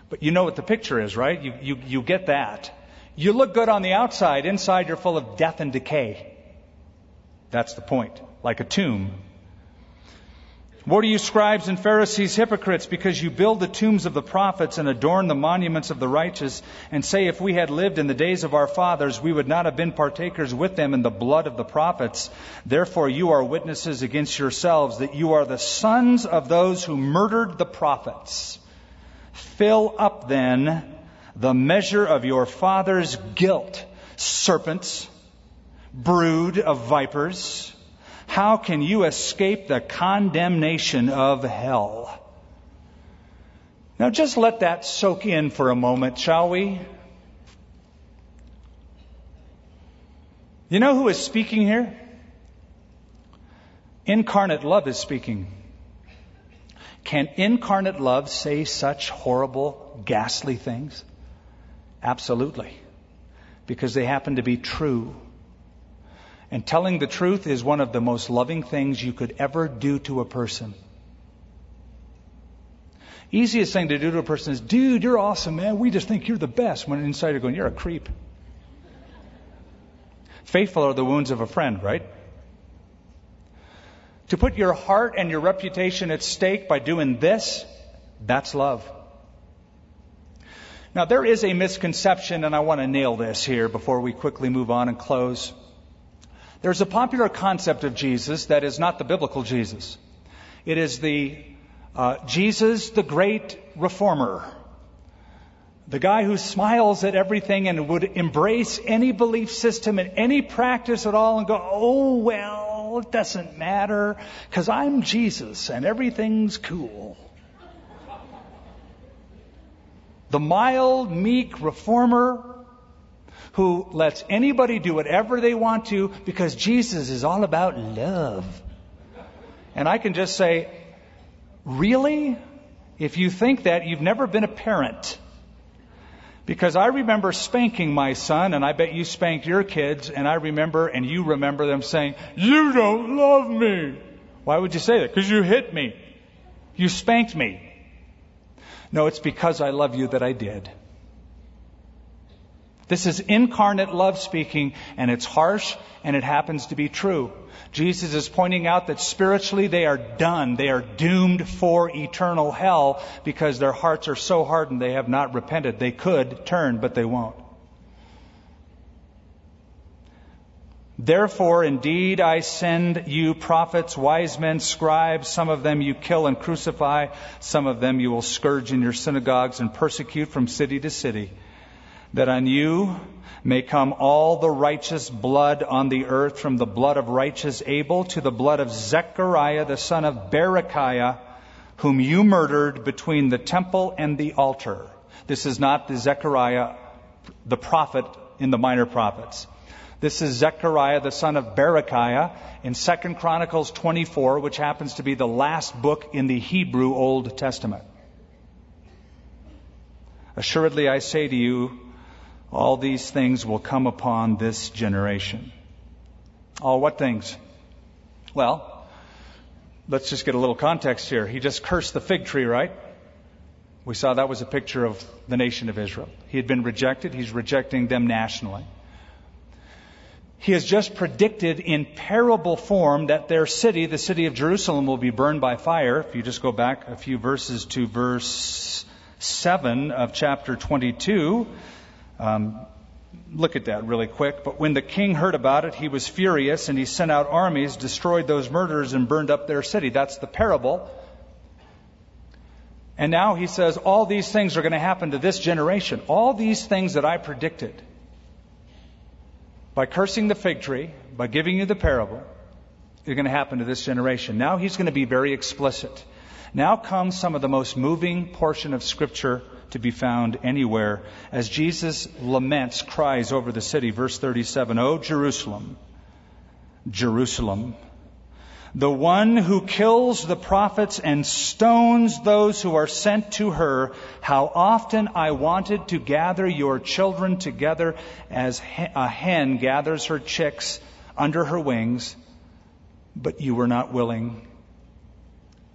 But you know what the picture is, right? You, you, you get that. You look good on the outside. Inside, you're full of death and decay. That's the point like a tomb. What are you, scribes and Pharisees, hypocrites, because you build the tombs of the prophets and adorn the monuments of the righteous, and say, If we had lived in the days of our fathers, we would not have been partakers with them in the blood of the prophets. Therefore, you are witnesses against yourselves that you are the sons of those who murdered the prophets. Fill up then the measure of your father's guilt, serpents, brood of vipers. How can you escape the condemnation of hell? Now, just let that soak in for a moment, shall we? You know who is speaking here? Incarnate love is speaking. Can incarnate love say such horrible, ghastly things? Absolutely. Because they happen to be true. And telling the truth is one of the most loving things you could ever do to a person. Easiest thing to do to a person is, dude, you're awesome, man. We just think you're the best. When inside you're going, you're a creep. Faithful are the wounds of a friend, right? To put your heart and your reputation at stake by doing this, that's love. Now, there is a misconception, and I want to nail this here before we quickly move on and close. There's a popular concept of Jesus that is not the biblical Jesus. It is the uh, Jesus, the great reformer. The guy who smiles at everything and would embrace any belief system and any practice at all and go, oh, well, it doesn't matter because I'm Jesus and everything's cool. The mild, meek reformer who lets anybody do whatever they want to because Jesus is all about love. And I can just say, really? If you think that, you've never been a parent. Because I remember spanking my son, and I bet you spanked your kids, and I remember, and you remember them saying, You don't love me. Why would you say that? Because you hit me. You spanked me. No, it's because I love you that I did. This is incarnate love speaking, and it's harsh, and it happens to be true. Jesus is pointing out that spiritually they are done. They are doomed for eternal hell because their hearts are so hardened they have not repented. They could turn, but they won't. Therefore, indeed, I send you prophets, wise men, scribes. Some of them you kill and crucify. Some of them you will scourge in your synagogues and persecute from city to city that on you may come all the righteous blood on the earth, from the blood of righteous Abel to the blood of Zechariah, the son of Berechiah, whom you murdered between the temple and the altar. This is not the Zechariah, the prophet in the minor prophets. This is Zechariah, the son of Berechiah, in 2 Chronicles 24, which happens to be the last book in the Hebrew Old Testament. Assuredly, I say to you, all these things will come upon this generation. All what things? Well, let's just get a little context here. He just cursed the fig tree, right? We saw that was a picture of the nation of Israel. He had been rejected. He's rejecting them nationally. He has just predicted in parable form that their city, the city of Jerusalem, will be burned by fire. If you just go back a few verses to verse 7 of chapter 22, um, look at that really quick. But when the king heard about it, he was furious and he sent out armies, destroyed those murderers, and burned up their city. That's the parable. And now he says, all these things are going to happen to this generation. All these things that I predicted by cursing the fig tree, by giving you the parable, are going to happen to this generation. Now he's going to be very explicit. Now comes some of the most moving portion of Scripture to be found anywhere as Jesus laments, cries over the city. Verse 37 O Jerusalem, Jerusalem, the one who kills the prophets and stones those who are sent to her, how often I wanted to gather your children together as a hen gathers her chicks under her wings, but you were not willing.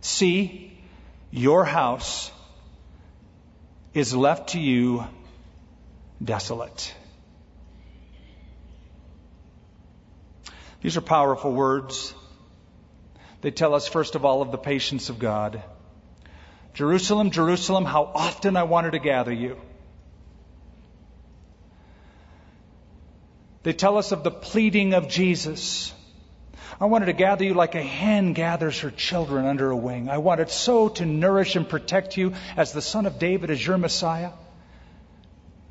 See, your house is left to you desolate. These are powerful words. They tell us, first of all, of the patience of God. Jerusalem, Jerusalem, how often I wanted to gather you. They tell us of the pleading of Jesus. I wanted to gather you like a hen gathers her children under a wing. I wanted so to nourish and protect you as the Son of David, as your Messiah.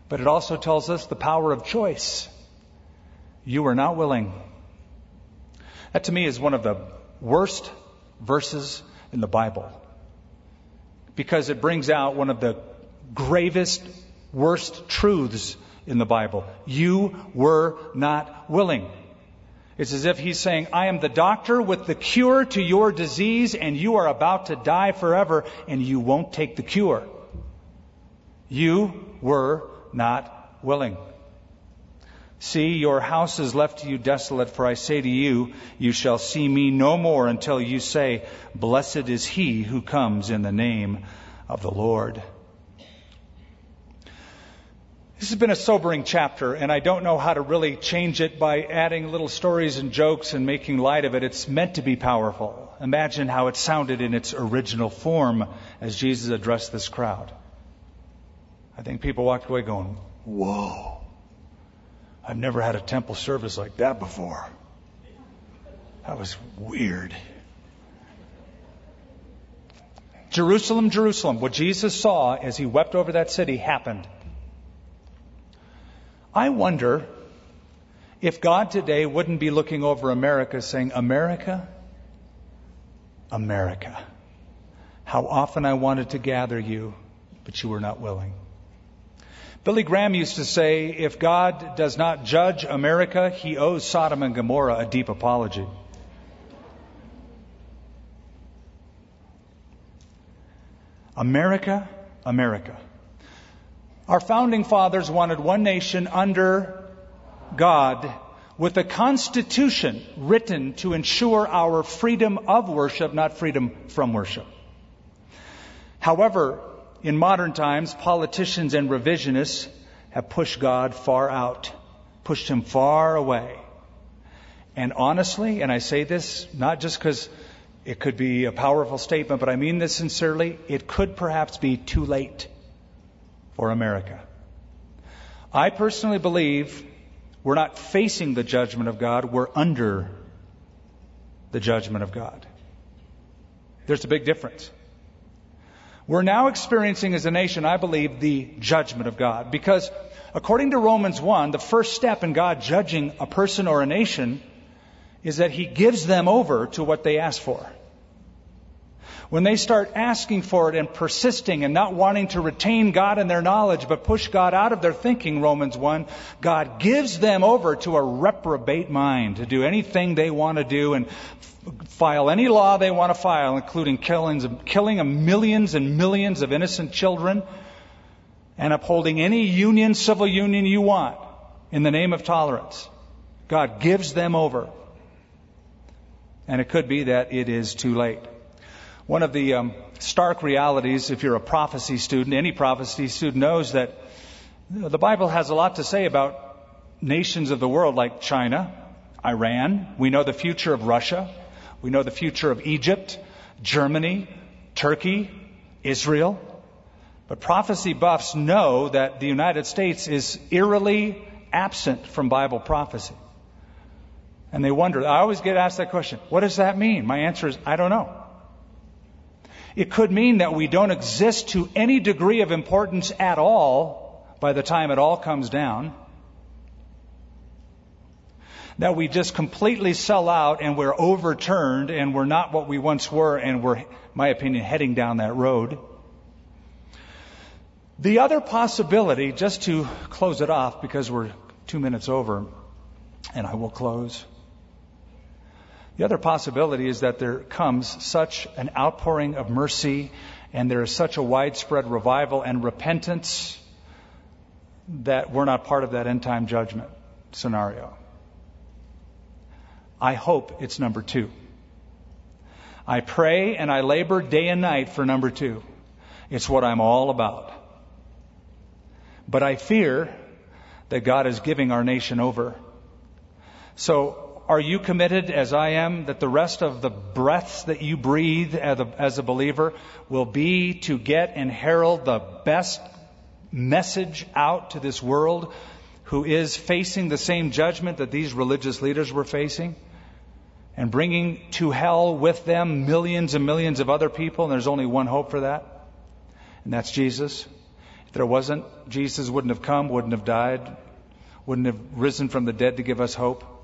But it also tells us the power of choice. You were not willing. That to me is one of the worst verses in the Bible because it brings out one of the gravest, worst truths in the Bible. You were not willing. It's as if he's saying, I am the doctor with the cure to your disease, and you are about to die forever, and you won't take the cure. You were not willing. See, your house is left to you desolate, for I say to you, you shall see me no more until you say, Blessed is he who comes in the name of the Lord. This has been a sobering chapter, and I don't know how to really change it by adding little stories and jokes and making light of it. It's meant to be powerful. Imagine how it sounded in its original form as Jesus addressed this crowd. I think people walked away going, Whoa. I've never had a temple service like that before. That was weird. Jerusalem, Jerusalem, what Jesus saw as he wept over that city happened. I wonder if God today wouldn't be looking over America saying, America, America, how often I wanted to gather you, but you were not willing. Billy Graham used to say, if God does not judge America, he owes Sodom and Gomorrah a deep apology. America, America. Our founding fathers wanted one nation under God with a constitution written to ensure our freedom of worship, not freedom from worship. However, in modern times, politicians and revisionists have pushed God far out, pushed him far away. And honestly, and I say this not just because it could be a powerful statement, but I mean this sincerely, it could perhaps be too late for America. I personally believe we're not facing the judgment of God, we're under the judgment of God. There's a big difference. We're now experiencing as a nation, I believe, the judgment of God. Because according to Romans 1, the first step in God judging a person or a nation is that He gives them over to what they ask for. When they start asking for it and persisting and not wanting to retain God in their knowledge but push God out of their thinking, Romans 1, God gives them over to a reprobate mind to do anything they want to do and file any law they want to file, including killings, killing of millions and millions of innocent children and upholding any union, civil union you want in the name of tolerance. God gives them over. And it could be that it is too late. One of the um, stark realities, if you're a prophecy student, any prophecy student knows that the Bible has a lot to say about nations of the world like China, Iran. We know the future of Russia. We know the future of Egypt, Germany, Turkey, Israel. But prophecy buffs know that the United States is eerily absent from Bible prophecy. And they wonder, I always get asked that question, what does that mean? My answer is, I don't know. It could mean that we don't exist to any degree of importance at all by the time it all comes down. That we just completely sell out and we're overturned and we're not what we once were and we're, my opinion, heading down that road. The other possibility, just to close it off because we're two minutes over, and I will close. The other possibility is that there comes such an outpouring of mercy and there is such a widespread revival and repentance that we're not part of that end time judgment scenario. I hope it's number two. I pray and I labor day and night for number two. It's what I'm all about. But I fear that God is giving our nation over. So are you committed, as I am, that the rest of the breaths that you breathe as a, as a believer will be to get and herald the best message out to this world who is facing the same judgment that these religious leaders were facing? And bringing to hell with them millions and millions of other people, and there's only one hope for that, and that's Jesus. If there wasn't, Jesus wouldn't have come, wouldn't have died, wouldn't have risen from the dead to give us hope.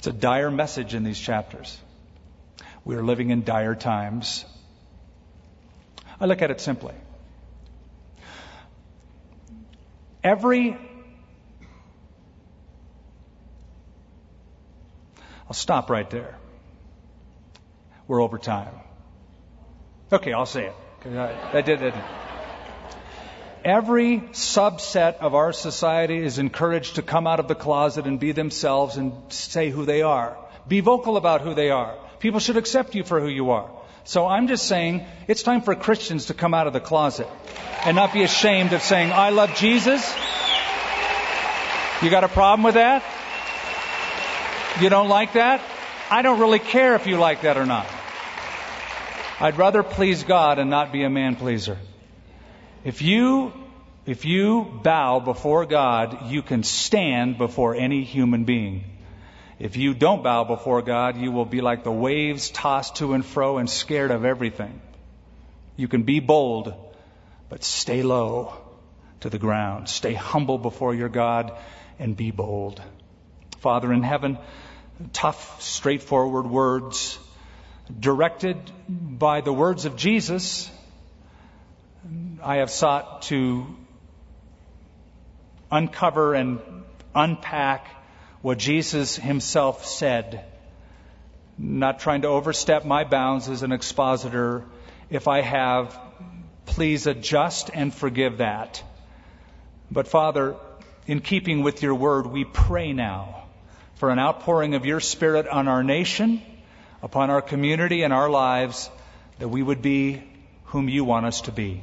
It's a dire message in these chapters. We are living in dire times. I look at it simply. Every I'll stop right there. We're over time. Okay, I'll say it. I, I did it. Every subset of our society is encouraged to come out of the closet and be themselves and say who they are. Be vocal about who they are. People should accept you for who you are. So I'm just saying it's time for Christians to come out of the closet and not be ashamed of saying, I love Jesus. You got a problem with that? You don't like that? I don't really care if you like that or not. I'd rather please God and not be a man pleaser. If you, if you bow before God, you can stand before any human being. If you don't bow before God, you will be like the waves tossed to and fro and scared of everything. You can be bold, but stay low to the ground. Stay humble before your God and be bold. Father in heaven, tough, straightforward words directed by the words of Jesus I have sought to uncover and unpack what Jesus himself said, not trying to overstep my bounds as an expositor. If I have, please adjust and forgive that. But Father, in keeping with your word, we pray now for an outpouring of your Spirit on our nation, upon our community and our lives, that we would be whom you want us to be.